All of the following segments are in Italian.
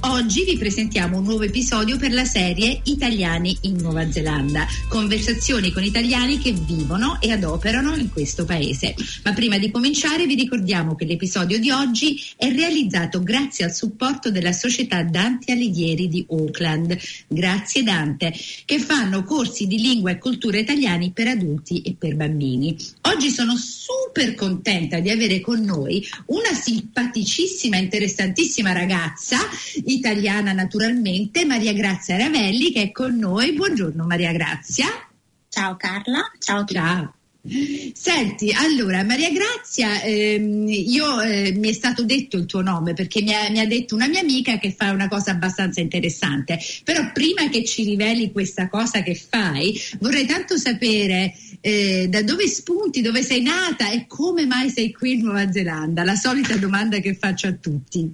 Oggi vi presentiamo un nuovo episodio per la serie Italiani in Nuova Zelanda, conversazioni con italiani che vivono e adoperano in questo paese. Ma prima di cominciare vi ricordiamo che l'episodio di oggi è realizzato grazie al supporto della società Dante Alighieri di Auckland. Grazie Dante, che fanno corsi di lingua e cultura italiani per adulti e per bambini. Oggi sono super contenta di avere con noi una simpaticissima, interessantissima ragazza italiana naturalmente, Maria Grazia Ravelli che è con noi. Buongiorno Maria Grazia. Ciao Carla, ciao a tutti. Ciao. Senti, allora Maria Grazia, ehm, io eh, mi è stato detto il tuo nome perché mi ha, mi ha, detto una mia amica che fa una cosa abbastanza interessante, però prima che ci riveli questa cosa che fai, vorrei tanto sapere eh, da dove spunti, dove sei nata e come mai sei qui in Nuova Zelanda, la solita domanda che faccio a tutti.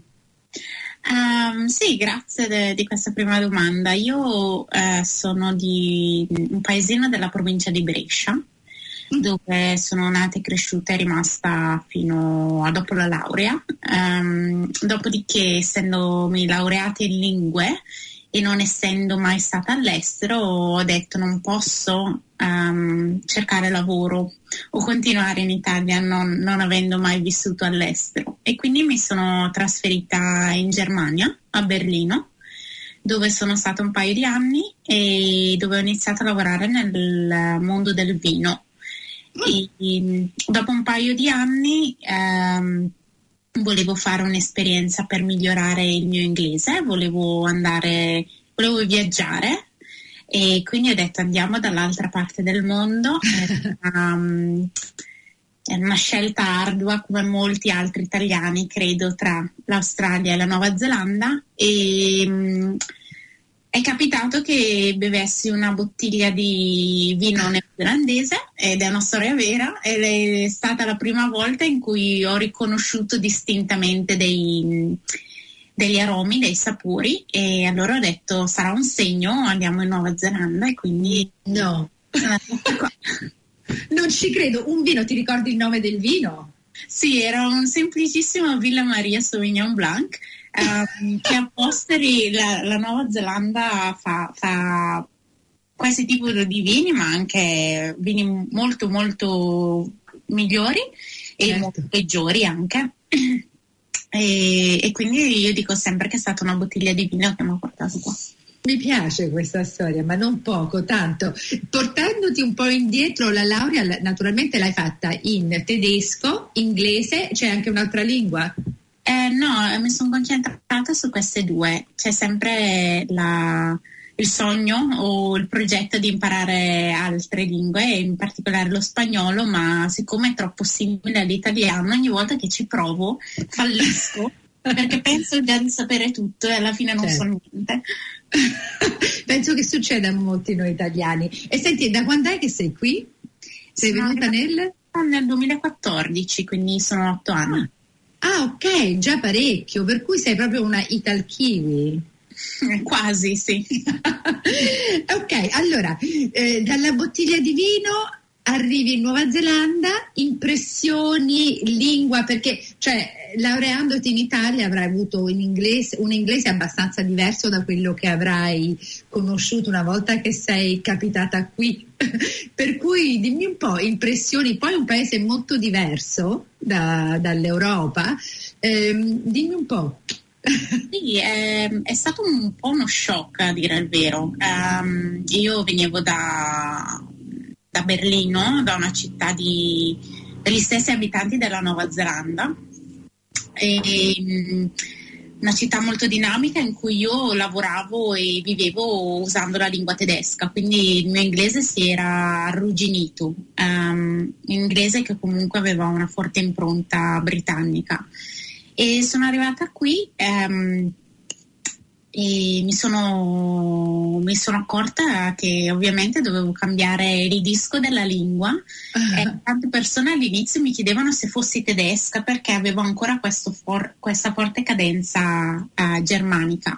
Um, sì, grazie de, di questa prima domanda. Io eh, sono di un paesino della provincia di Brescia, mm. dove sono nata e cresciuta e rimasta fino a dopo la laurea. Um, dopodiché, essendomi laureata in lingue e non essendo mai stata all'estero, ho detto non posso um, cercare lavoro o continuare in Italia non, non, avendo mai vissuto all'estero. E quindi mi sono trasferita in Germania, a Berlino, dove sono stata un paio di anni e dove ho iniziato a lavorare nel mondo del vino. E, dopo un paio di anni um, volevo fare un'esperienza per migliorare il mio inglese, volevo andare, volevo viaggiare e quindi ho detto andiamo dall'altra parte del mondo. um, è una scelta ardua come molti altri italiani, credo, tra l'Australia e la Nuova Zelanda e um, è capitato che bevessi una bottiglia di vino neozelandese ed è una storia vera ed è stata la prima volta in cui ho riconosciuto distintamente dei degli aromi, dei sapori e allora ho detto sarà un segno, andiamo in Nuova Zelanda e quindi no. non ci credo, un vino, ti ricordi il nome del vino? Sì, era un semplicissimo Villa Maria Sauvignon Blanc um, che a posteri la, la Nuova Zelanda fa, fa questo tipo di vini, ma anche vini molto molto migliori e certo. molto peggiori anche. E, e, quindi io dico sempre che è stata una bottiglia di vino che mi ha portato qua. Mi piace questa storia, ma non poco, tanto. Portandoti un po' indietro, la laurea naturalmente l'hai fatta in tedesco, inglese, c'è anche un'altra lingua? Eh, no, mi sono concentrata su queste due. C'è sempre la, il sogno o il progetto di imparare altre lingue, in particolare lo spagnolo, ma siccome è troppo simile all'italiano, ogni volta che ci provo fallisco perché penso già di sapere tutto e alla fine non certo. so niente. penso che succeda a molti noi italiani. E senti, da quando è che sei qui? Sei sono venuta nel? Nel 2014, quindi sono otto anni. Ah, ok, già parecchio, per cui sei proprio una Ital Kiwi. Quasi, sì. ok, allora, eh, dalla bottiglia di vino arrivi in Nuova Zelanda, impressioni, lingua, perché cioè, laureandoti in Italia avrai avuto un inglese, un inglese abbastanza diverso da quello che avrai conosciuto una volta che sei capitata qui. per cui dimmi un po' impressioni, poi un paese molto diverso da, dall'Europa, ehm, dimmi un po'. Sì, è, è, stato un po' uno shock a dire il vero. Um, io venivo da, da, Berlino, da una città di, degli stessi abitanti della Nuova Zelanda, e, um, una città molto dinamica in cui io lavoravo e vivevo usando la lingua tedesca, quindi il mio inglese si era arrugginito, um, inglese che comunque aveva una forte impronta britannica. E sono arrivata qui, ehm, e mi sono, mi sono, accorta che ovviamente dovevo cambiare il disco della lingua uh-huh. e tante persone all'inizio mi chiedevano se fossi tedesca perché avevo ancora for- questa forte cadenza uh, germanica.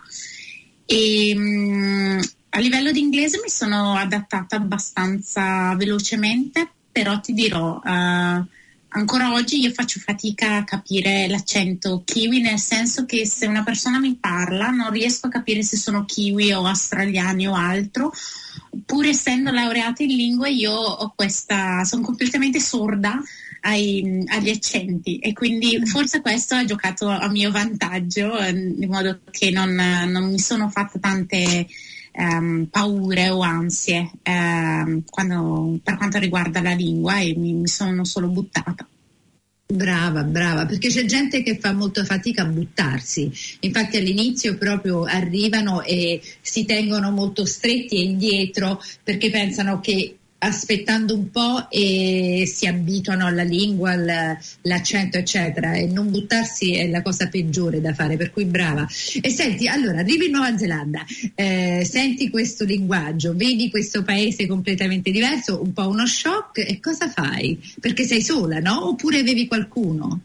E, um, a livello di inglese mi sono adattata abbastanza velocemente, però ti dirò... Uh, ancora oggi io faccio fatica a capire l'accento kiwi, nel senso che se una persona mi parla non riesco a capire se sono kiwi o australiani o altro. Pur essendo laureata in lingue, io ho questa, sono completamente sorda ai, agli accenti e quindi forse questo ha giocato a mio vantaggio, in modo che non, non mi sono fatta tante um, paure o ansie um, quando, per quanto riguarda la lingua e mi, mi sono solo buttata. Brava, brava, perché c'è gente che fa molta fatica a buttarsi. Infatti all'inizio proprio arrivano e si tengono molto stretti e indietro perché pensano che aspettando un po' e si abituano alla lingua, all'accento, eccetera. E non buttarsi è la cosa peggiore da fare, per cui brava. E senti, allora, arrivi in Nuova Zelanda, eh, senti questo linguaggio, vedi questo paese completamente diverso, un po' uno shock, e cosa fai? Perché sei sola, no? Oppure avevi qualcuno?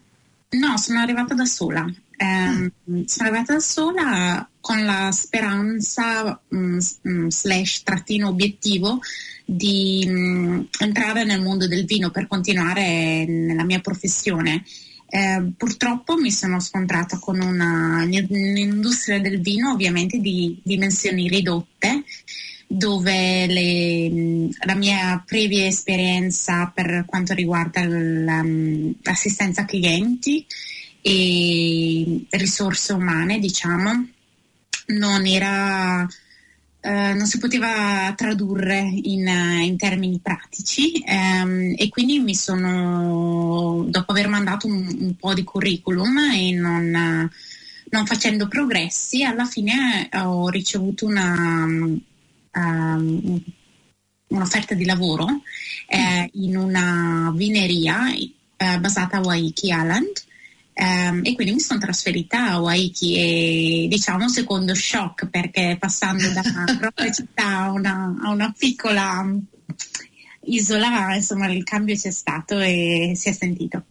No, sono arrivata da sola. Eh. Sono arrivata da sola con la speranza mh, mm, slash trattino obiettivo di mh, mm, entrare nel mondo del vino per continuare nella mia professione. Eh, purtroppo mi sono scontrata con una, un'industria del vino ovviamente di dimensioni ridotte dove le, mm, la mia previa esperienza per quanto riguarda mm, l'assistenza clienti e risorse umane diciamo non era Uh, non si poteva tradurre in, uh, in termini pratici um, e quindi mi sono, dopo aver mandato un, un po' di curriculum e non, non, facendo progressi, alla fine ho ricevuto una, um, un'offerta di lavoro eh, in una vineria basata a Waikiki Island Um, e quindi mi sono trasferita a Waikiki e diciamo secondo shock perché passando da una città a una, a una piccola isola, insomma il cambio c'è stato e si è sentito.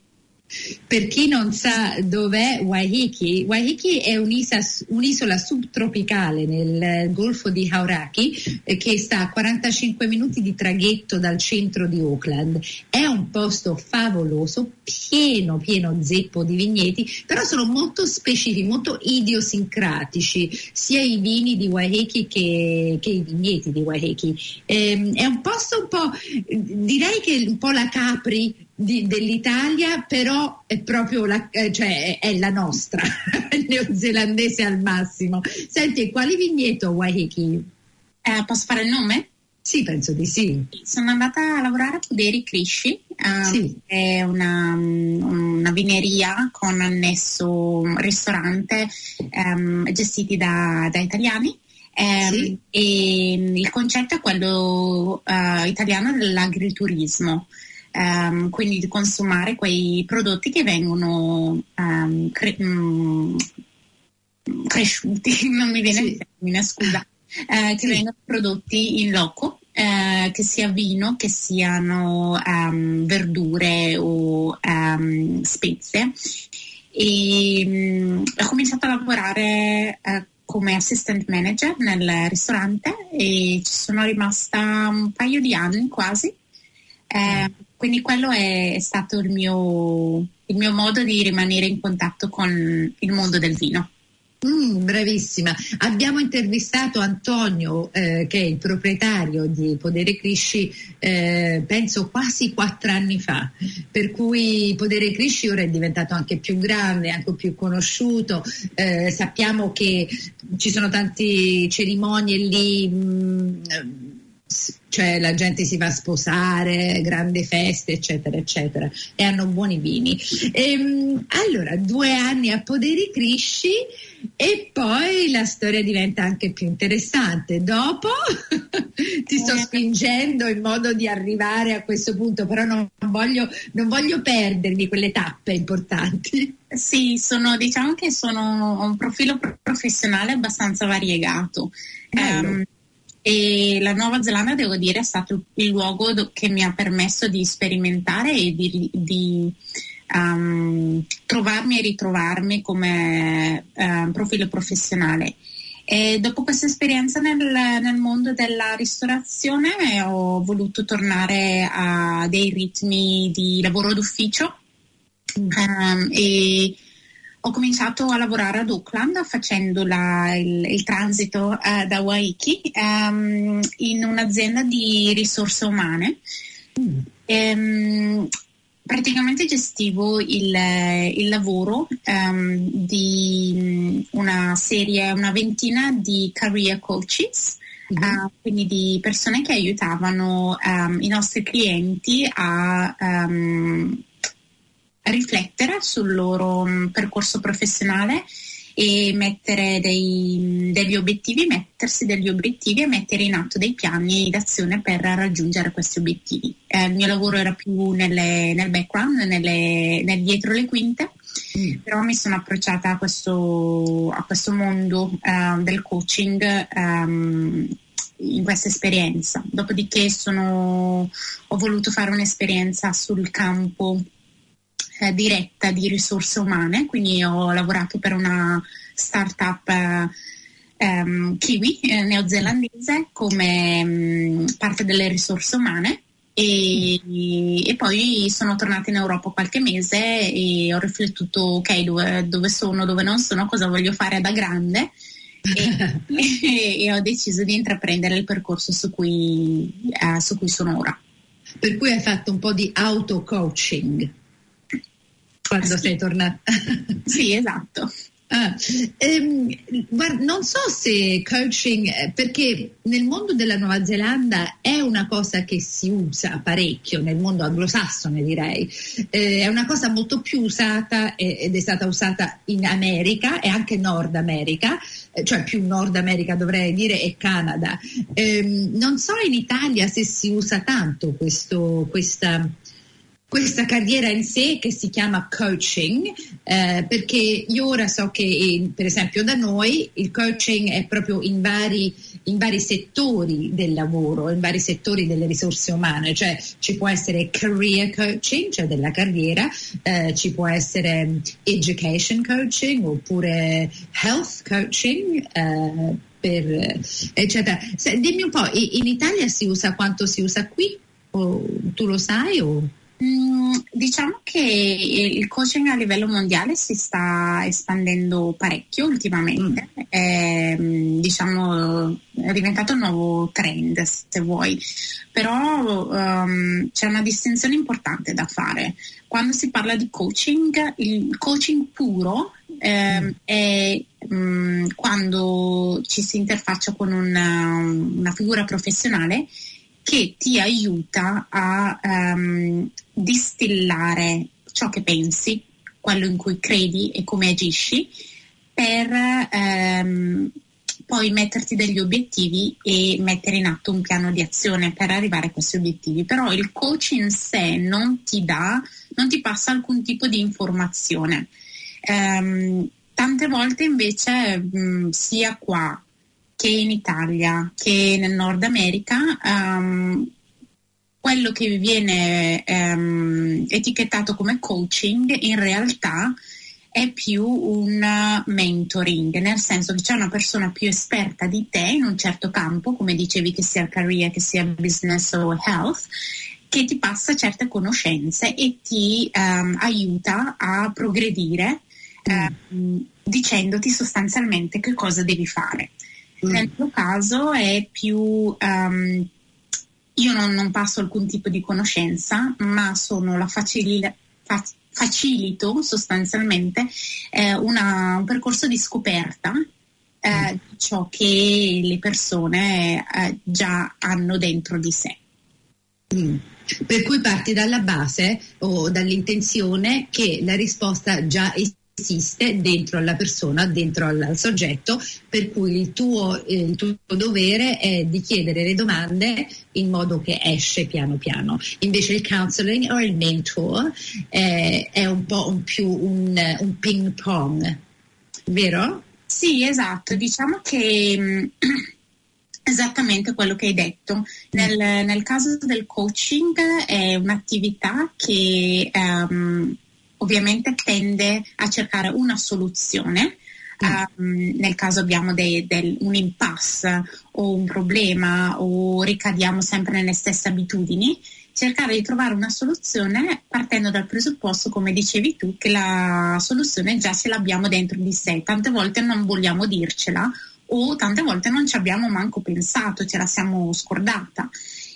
Per chi non sa dov'è Waiheke, Waiheke è un'isola, un'isola subtropicale nel Golfo di Hauraki eh, che sta a 45 minuti di traghetto dal centro di Auckland. È un posto favoloso, pieno, pieno zeppo di vigneti, però sono molto specifici, molto idiosincratici, sia i vini di Waiheke che, che i vigneti di Waiheke. Eh, è un posto un po', direi che un po' la Capri di, dell'Italia, però è proprio la, eh, cioè è la nostra, neozelandese al massimo. Senti, quali vigneto Waiheke? Eh, posso fare il nome? Sì, penso di sì. Sono andata a lavorare a Poderi Crisci, uh, sì. è una, una, vineria con annesso ristorante um, gestiti da, da italiani. Um, sì. E il concetto è quello uh, italiano dell'agriturismo um, quindi di consumare quei prodotti che vengono um, cre- um, cresciuti, non mi viene sì. il termine, scusa, uh, che sì. vengono prodotti in loco. Uh, che sia vino, che siano um, verdure o um, spezie. E um, ho cominciato a lavorare uh, come assistant manager nel ristorante e ci sono rimasta un paio di anni quasi. Uh, quindi quello è stato il mio, il mio modo di rimanere in contatto con il mondo del vino. Mm, bravissima. Abbiamo intervistato Antonio, eh, che è il proprietario di Podere Crisci, eh, penso quasi quattro anni fa, per cui Podere Crisci ora è diventato anche più grande, anche più conosciuto. Eh, sappiamo che ci sono tante cerimonie lì. Mh, mm, cioè la gente si va a sposare, grandi feste, eccetera, eccetera, e hanno buoni vini. E, ehm, allora, due anni a Poderi Crisci e poi la storia diventa anche più interessante. Dopo ti sto spingendo in modo di arrivare a questo punto, però non voglio, non voglio perdermi quelle tappe importanti. Sì, sono, diciamo che sono un profilo professionale abbastanza variegato. Um, e la Nuova Zelanda, devo dire, è stato il luogo do- che mi ha permesso di sperimentare e di, di um, trovarmi e ritrovarmi come uh, profilo professionale. E dopo questa esperienza nel, nel, mondo della ristorazione ho voluto tornare a dei ritmi di lavoro d'ufficio um, e ho cominciato a lavorare ad Auckland facendo la, il, il, transito uh, da Waiki um, in un'azienda di risorse umane. Mm. Um, praticamente gestivo il, il lavoro um, di una serie, una ventina di career coaches, mm-hmm. uh, quindi di persone che aiutavano um, i nostri clienti a um, riflettere sul loro um, percorso professionale e mettere dei, degli obiettivi, mettersi degli obiettivi e mettere in atto dei piani d'azione per raggiungere questi obiettivi. Eh, il mio lavoro era più nelle, nel background, nelle, nel dietro le quinte, mm. però mi sono approcciata a questo, a questo mondo uh, del coaching um, in questa esperienza. Dopodiché sono, ho voluto fare un'esperienza sul campo eh, diretta di risorse umane, quindi ho lavorato per una startup eh, ehm, kiwi eh, neozelandese come mh, mm, parte delle risorse umane e, e, poi sono tornata in Europa qualche mese e ho riflettuto ok dove, dove sono, dove non sono, cosa voglio fare da grande e, e, e ho deciso di intraprendere il percorso su cui, eh, su cui sono ora. Per cui hai fatto un po' di auto-coaching quando sì. sei tornata. sì, esatto. Ah, ehm, guarda, non so se coaching, eh, perché nel mondo della Nuova Zelanda è una cosa che si usa parecchio, nel mondo anglosassone direi, eh, è una cosa molto più usata ed è stata usata in America e anche Nord America, eh, cioè più Nord America dovrei dire e Canada. Eh, non so in Italia se si usa tanto questo, questa questa carriera in sé che si chiama coaching, eh, perché io ora so che in, per esempio da noi il coaching è proprio in vari, in vari, settori del lavoro, in vari settori delle risorse umane, cioè ci può essere career coaching, cioè della carriera, eh, ci può essere education coaching oppure health coaching. Eh, per, eccetera. Se, dimmi un po', in Italia si usa quanto si usa qui? O, tu lo sai? O? Mm, diciamo che il coaching a livello mondiale si sta espandendo parecchio ultimamente, mm. è, diciamo, è diventato un nuovo trend se vuoi, però um, c'è una distinzione importante da fare. Quando si parla di coaching, il coaching puro eh, mm. è um, quando ci si interfaccia con una, una figura professionale che ti aiuta a um, distillare ciò che pensi, quello in cui credi e come agisci, per um, poi metterti degli obiettivi e mettere in atto un piano di azione per arrivare a questi obiettivi. Però il coach in sé non ti dà, non ti passa alcun tipo di informazione. Um, tante volte invece mh, sia qua che in Italia che nel Nord America um, quello che viene um, etichettato come coaching in realtà è più un mentoring, nel senso che c'è una persona più esperta di te in un certo campo, come dicevi che sia career, che sia business o health, che ti passa certe conoscenze e ti um, aiuta a progredire um, dicendoti sostanzialmente che cosa devi fare. Mm. Nel mio caso è più... Um, io non, non, passo alcun tipo di conoscenza, ma sono la facil- fa- facilito sostanzialmente eh, una, un percorso di scoperta eh, di ciò che le persone eh, già hanno dentro di sé. Mm. Per cui parti dalla base o dall'intenzione che la risposta già esiste dentro alla persona, dentro al, al soggetto, per cui il tuo, eh, il tuo, dovere è di chiedere le domande in modo che esce piano piano. Invece il counseling o il mentor eh, è un po' un più un, un ping pong, vero? Sì, esatto. Diciamo che mm, Esattamente quello che hai detto. Nel, nel, caso del coaching è un'attività che um, ovviamente tende a cercare una soluzione. Um, nel caso abbiamo dei, del, un impasse o un problema o ricadiamo sempre nelle stesse abitudini, cercare di trovare una soluzione partendo dal presupposto, come dicevi tu, che la soluzione già ce l'abbiamo dentro di sé. Tante volte non vogliamo dircela o tante volte non ci abbiamo manco pensato, ce la siamo scordata.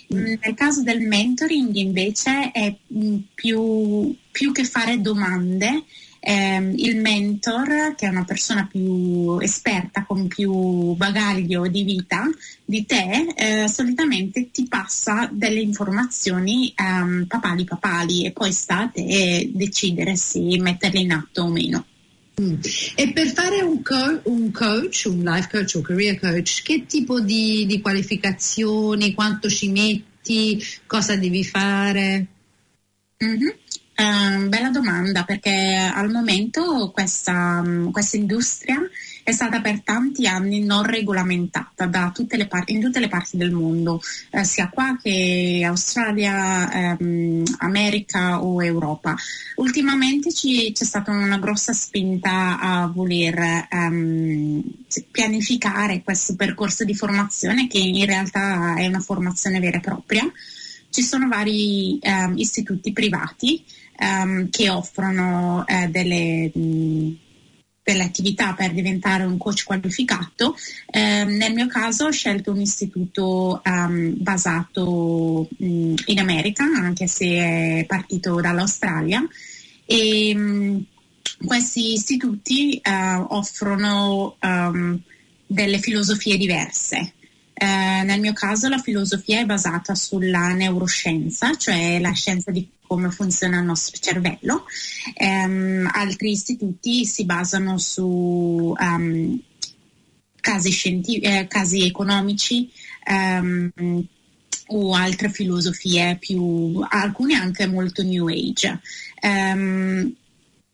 Nel caso del mentoring invece è mm, più, più che fare domande, eh, il mentor, che è una persona più esperta, con più bagaglio di vita di te, eh, solitamente ti passa delle informazioni ehm, papali papali e poi sta a te decidere se metterle in atto o meno. E per fare un, co- un, coach, un life coach o career coach, che tipo di, di qualificazioni, quanto ci metti, cosa devi fare? Mm-hmm. Uh, bella domanda perché al momento questa, questa industria è stata per tanti anni non regolamentata tutte parti, in tutte le parti del mondo, eh, sia qua che Australia, ehm, America o Europa. Ultimamente ci, c'è stata una grossa spinta a voler ehm, pianificare questo percorso di formazione che in realtà è una formazione vera e propria. Ci sono vari ehm, istituti privati ehm, che offrono eh, delle mh, delle attività per diventare un coach qualificato. Eh, nel mio caso ho scelto un istituto um, basato um, in America, anche se è partito dall'Australia. E, um, questi istituti uh, offrono delle filosofie diverse. Uh, nel mio caso la filosofia è basata sulla neuroscienza, cioè la scienza di come funziona il nostro cervello. Um, altri istituti si basano su um, casi, scientif- eh, casi, economici um, o altre filosofie più, alcune anche molto new age.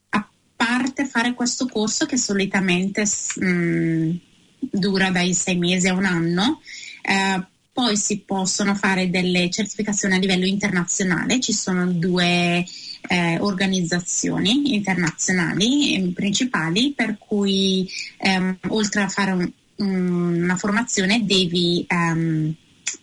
a parte fare questo corso che solitamente mh, dura dai sei mesi a un anno, eh, poi si possono fare delle certificazioni a livello internazionale, ci sono due eh, organizzazioni internazionali eh, principali per cui ehm, oltre a fare un, una formazione devi ehm,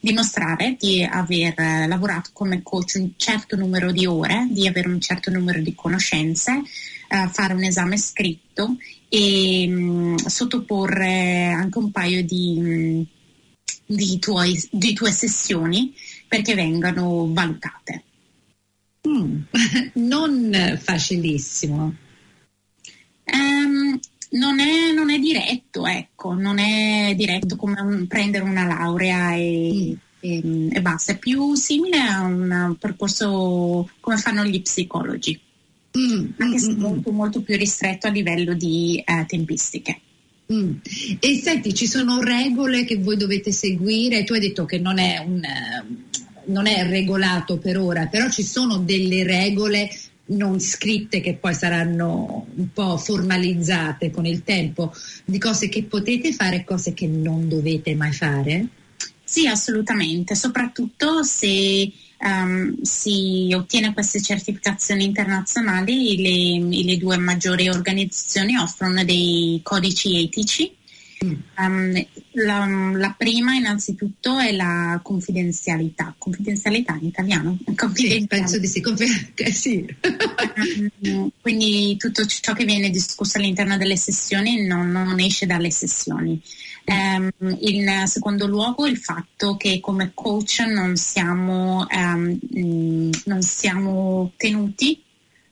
dimostrare di aver lavorato come coach un certo numero di ore, di avere un certo numero di conoscenze, eh, fare un esame scritto e mh, mm, sottoporre anche un paio di... Mh, mm, di, tuoi, di tue sessioni perché vengano valutate. Mm, non facilissimo. Um, non, è, non, è, diretto, ecco, non è diretto come un, prendere una laurea e, mm. e, e, basta, è più simile a un percorso come fanno gli psicologi, mm, anche se mm, mm, molto, molto più ristretto a livello di eh, tempistiche. Mm. E senti, ci sono regole che voi dovete seguire? Tu hai detto che non è, un, non è regolato per ora, però ci sono delle regole non scritte che poi saranno un po' formalizzate con il tempo di cose che potete fare e cose che non dovete mai fare? Sì, assolutamente, soprattutto se um, si ottiene queste certificazioni internazionali, le, le, due maggiori organizzazioni offrono dei codici etici. Um, la, la, prima innanzitutto è la confidenzialità, confidenzialità in italiano? Sì, penso di sì, Confi- eh, sì. um, quindi tutto ciò che viene discusso all'interno delle sessioni non, non esce dalle sessioni. Um, in secondo luogo il fatto che come coach non siamo, non siamo tenuti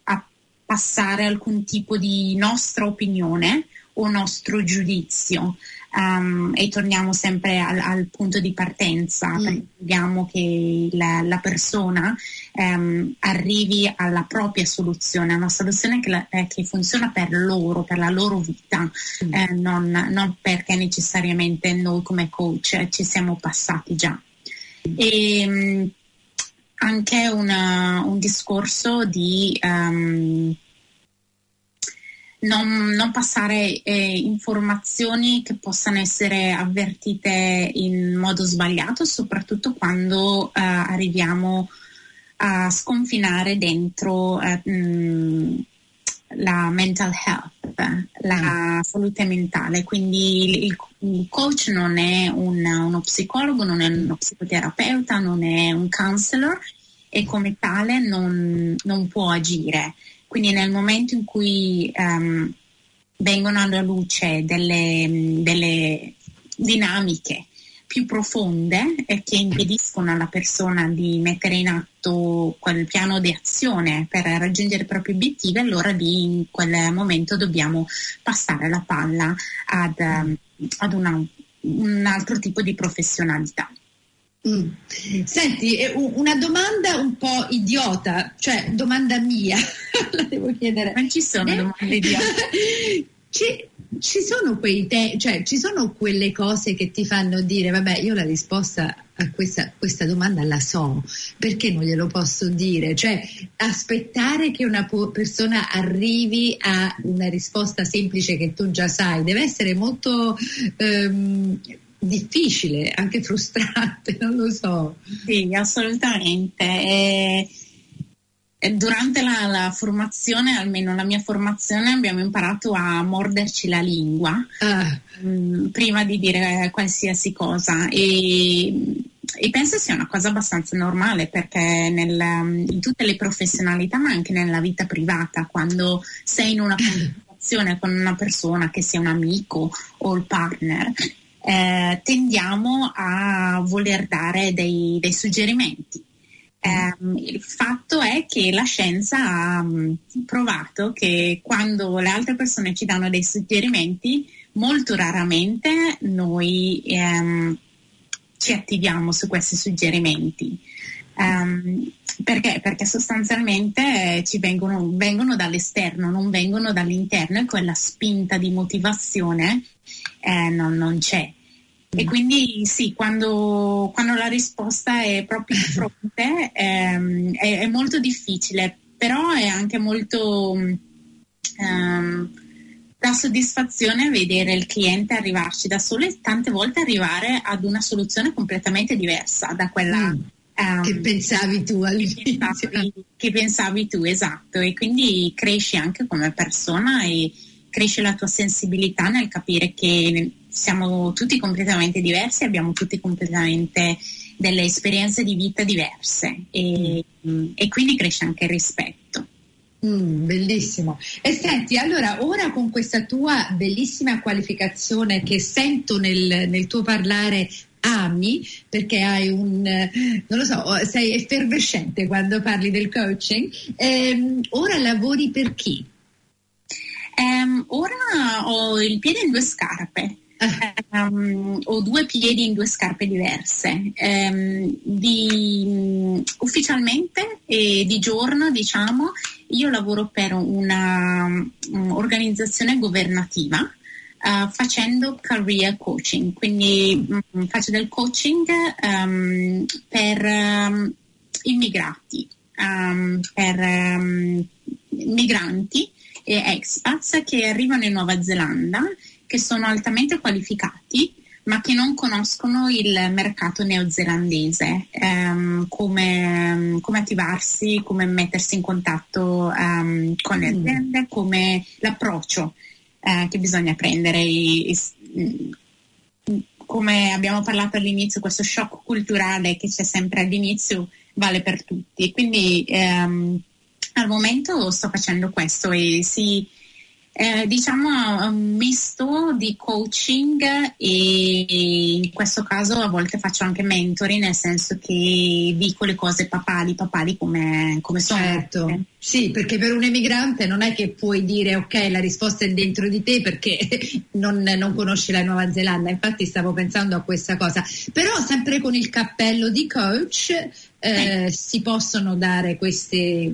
a passare alcun tipo di nostra opinione o nostro giudizio. um, e torniamo sempre al, al punto di partenza, mm. che la, la persona um, arrivi alla propria soluzione, a una soluzione che, la, eh, che funziona per loro, per la loro vita, mm. eh, non, non, perché necessariamente noi come coach ci siamo passati già. E, um, anche una, un discorso di um, non, non passare eh, informazioni che possano essere avvertite in modo sbagliato, soprattutto quando eh, arriviamo a sconfinare dentro eh, mh, la mental health, la mm. salute mentale. Quindi il, il coach non è un, uno psicologo, non è uno psicoterapeuta, non è un counselor e come tale non, non può agire. Quindi nel momento in cui um, vengono alla luce delle, delle dinamiche più profonde eh, che impediscono alla persona di mettere in atto quel piano di azione per raggiungere i propri obiettivi, allora lì in quel momento dobbiamo passare la palla ad, um, ad una, un altro tipo di professionalità. Mm. Senti, una domanda un po' idiota, cioè domanda mia, la devo chiedere. Non ci sono eh? domande idiote. ci, ci, sono quei te- cioè, ci sono quelle cose che ti fanno dire, vabbè, io la risposta a questa, questa, domanda la so, perché non glielo posso dire? Cioè, aspettare che una po- persona arrivi a una risposta semplice che tu già sai, deve essere molto... Um, difficile, anche frustrante, non lo so. Sì, assolutamente. E, e durante la, la, formazione, almeno la mia formazione, abbiamo imparato a morderci la lingua ah. mh, mm, prima di dire qualsiasi cosa. E, e, penso sia una cosa abbastanza normale perché nel, in tutte le professionalità, ma anche nella vita privata, quando sei in una conversazione con una persona che sia un amico o il partner, eh, tendiamo a voler dare dei, dei suggerimenti. Eh, il fatto è che la scienza ha um, provato che quando le altre persone ci danno dei suggerimenti, molto raramente noi ehm, ci attiviamo su questi suggerimenti. Um, perché? Perché sostanzialmente ci vengono, vengono, dall'esterno, non vengono dall'interno e quella spinta di motivazione eh, non, non, c'è. E mm. quindi sì, quando, quando, la risposta è proprio di fronte ehm, è, è, molto difficile, però è anche molto ehm, da soddisfazione vedere il cliente arrivarci da solo e tante volte arrivare ad una soluzione completamente diversa da quella mm. Um, che pensavi tu all'inizio. Che pensavi, che pensavi tu, esatto. E quindi cresci anche come persona e cresce la tua sensibilità nel capire che siamo tutti completamente diversi, abbiamo tutti completamente delle esperienze di vita diverse e, mm. e quindi cresce anche il rispetto. Mm, bellissimo. E senti, allora ora con questa tua bellissima qualificazione che sento nel, nel tuo parlare ami perché hai un, non lo so, sei effervescente quando parli del coaching. Ehm, ora lavori per chi? Um, ora ho il piede in due scarpe. Um, ho due piedi in due scarpe diverse. Um, di, ufficialmente e di giorno, diciamo, io lavoro per un'organizzazione um, governativa uh, facendo career coaching, quindi um, faccio del coaching um, per immigrati, per migranti e expats che arrivano in Nuova Zelanda, che sono altamente qualificati ma che non conoscono il mercato neozelandese, ehm, come, come, attivarsi, come mettersi in contatto ehm, con le mm. aziende, mm. come l'approccio eh, che bisogna prendere. I, i, come abbiamo parlato all'inizio, questo shock culturale che c'è sempre all'inizio vale per tutti. Quindi ehm, al momento sto facendo questo e si, Eh, diciamo un misto di coaching e in questo caso a volte faccio anche mentoring nel senso che dico le cose papali, papali come, come sono. Certo, sì, perché per un emigrante non è che puoi dire ok la risposta è dentro di te perché non, non conosci la Nuova Zelanda, infatti stavo pensando a questa cosa, però sempre con il cappello di coach eh, si possono dare queste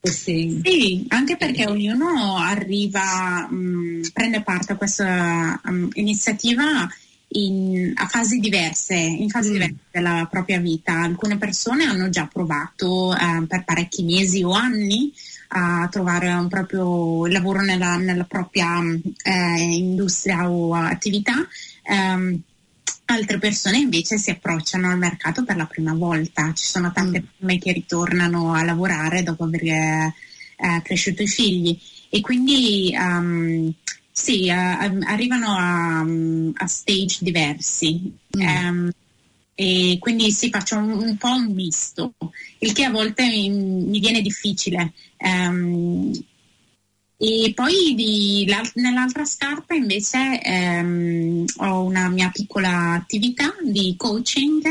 sì. sì, anche perché ognuno arriva, mh, mm, prende parte a questa um, iniziativa in, a fasi diverse, in fasi mm. diverse della propria vita. Alcune persone hanno già provato eh, per parecchi mesi o anni a trovare un proprio lavoro nella, nella propria eh, industria o attività. Um, Altre persone invece si approcciano al mercato per la prima volta. Ci sono tante persone mm. che ritornano a lavorare dopo aver eh, cresciuto i figli e quindi um, sì, uh, arrivano a, a, stage diversi. Mm. Um, e quindi sì, faccio un, un, po' un misto, il che a volte mi, mi viene difficile. Um, e poi di, nell'altra scarpa invece ehm, ho una mia piccola attività di coaching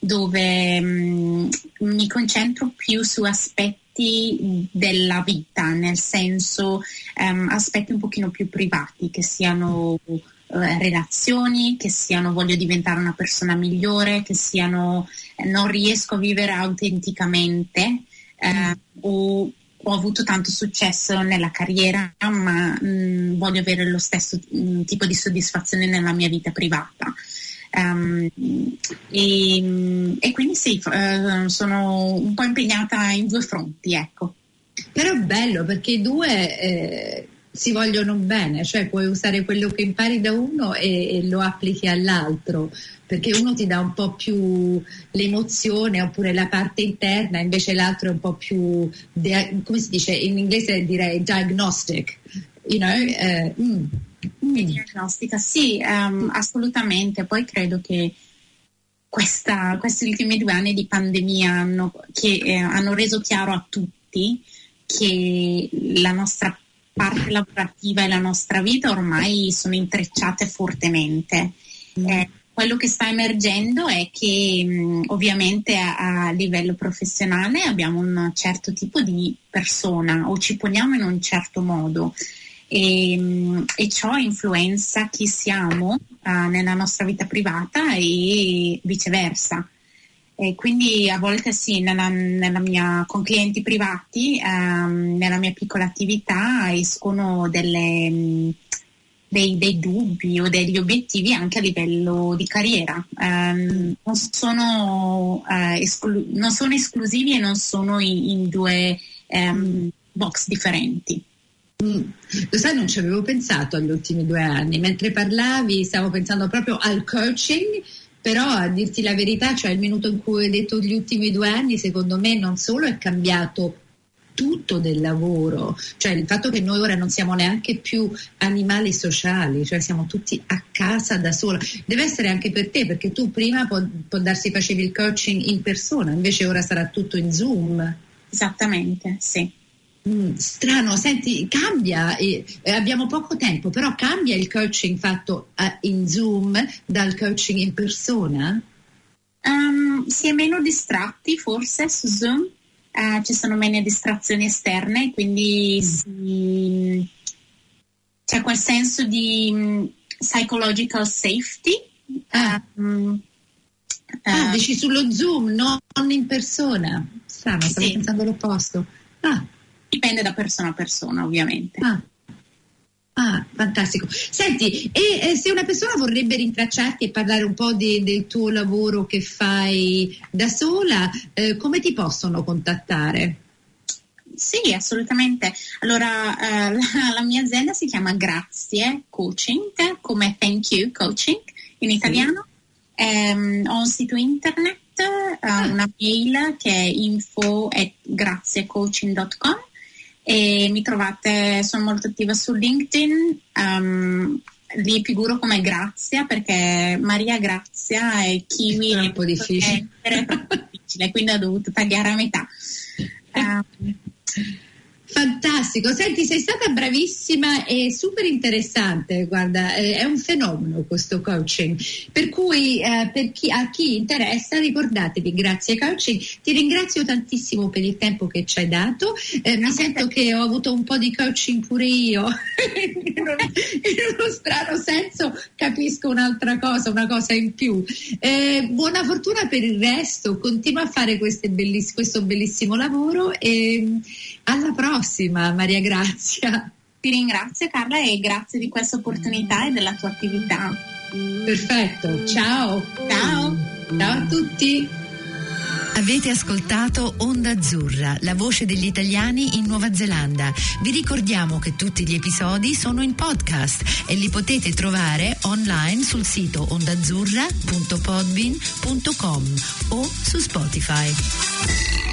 dove mh, mm, mi concentro più su aspetti della vita, nel senso ehm, aspetti un pochino più privati, che siano eh, relazioni, che siano voglio diventare una persona migliore, che siano eh, non riesco a vivere autenticamente eh, o ho avuto tanto successo nella carriera, ma mh, mm, voglio avere lo stesso mh, mm, tipo di soddisfazione nella mia vita privata. Um, e, e, quindi sì, uh, sono un po' impegnata in due fronti, ecco. Però è bello perché i due eh, si vogliono bene, cioè puoi usare quello che impari da uno e, e, lo applichi all'altro, perché uno ti dà un po' più l'emozione oppure la parte interna, invece l'altro è un po' più, come si dice in inglese direi diagnostic, you know? Eh, mm, mm. Diagnostica, sì, um, assolutamente. Poi credo che questa, questi ultimi due anni di pandemia hanno, che, eh, hanno reso chiaro a tutti che la nostra parte lavorativa e la nostra vita ormai sono intrecciate fortemente. Mm. Eh, quello che sta emergendo è che mh, ovviamente a, a, livello professionale abbiamo un certo tipo di persona o ci poniamo in un certo modo e, mh, e ciò influenza chi siamo uh, nella nostra vita privata e viceversa. E quindi a volte sì, nella, nella mia, con clienti privati, ehm, nella mia piccola attività escono delle, dei, dei, dubbi o degli obiettivi anche a livello di carriera. Um, non, sono, uh, esclu- non, sono, esclusivi e non sono in, in due um, box differenti. Mm. Lo sai, non ci avevo pensato agli ultimi due anni. Mentre parlavi, stavo pensando proprio al coaching però a dirti la verità, cioè il minuto in cui hai detto gli ultimi due anni, secondo me non solo è cambiato tutto del lavoro, cioè il fatto che noi ora non siamo neanche più animali sociali, cioè siamo tutti a casa da sola, deve essere anche per te perché tu prima può, può darsi facevi il coaching in persona, invece ora sarà tutto in Zoom. Esattamente, sì. Mm, strano, senti, cambia, eh, abbiamo poco tempo, però cambia il coaching fatto eh, in Zoom dal coaching in persona? Um, si è meno distratti forse su Zoom, uh, ci sono meno distrazioni esterne, quindi mm. si, c'è quel senso di um, psychological safety. Ah. Um, ah, uh, dici sullo Zoom, non in persona. Strano, stavo sì. pensando l'opposto. Ah. Dipende da persona a persona, ovviamente. Ah. Ah, fantastico. Senti, e eh, se una persona vorrebbe rintracciarti e parlare un po' di, del tuo lavoro che fai da sola, eh, come ti possono contattare? Sì, assolutamente. Allora, eh, la, la, mia azienda si chiama Grazie Coaching, come Thank You Coaching in italiano. Sì. Um, ho un sito internet, uh, ah. una mail che è info at graziecoaching.com e mi trovate, sono molto attiva su LinkedIn, um, li figuro come Grazia perché Maria Grazia è kiwi è un po' difficile. È difficile quindi ho dovuto tagliare a metà. Um, Fantastico, senti, sei stata bravissima e super interessante, guarda, eh, è un fenomeno questo coaching, per cui eh, per chi, a chi interessa ricordatevi, grazie coaching, ti ringrazio tantissimo per il tempo che ci hai dato, eh, mi sento che ho avuto un po' di coaching pure io, in, uno strano senso capisco un'altra cosa, una cosa in più. Eh, buona fortuna per il resto, continua a fare belliss- questo bellissimo lavoro e alla prossima Maria Grazia. Ti ringrazio Carla e grazie di questa opportunità e della tua attività. Perfetto, ciao. Ciao. Ciao a tutti. Avete ascoltato Onda Azzurra, la voce degli italiani in Nuova Zelanda. Vi ricordiamo che tutti gli episodi sono in podcast e li potete trovare online sul sito ondazzurra.podbean.com o su Spotify.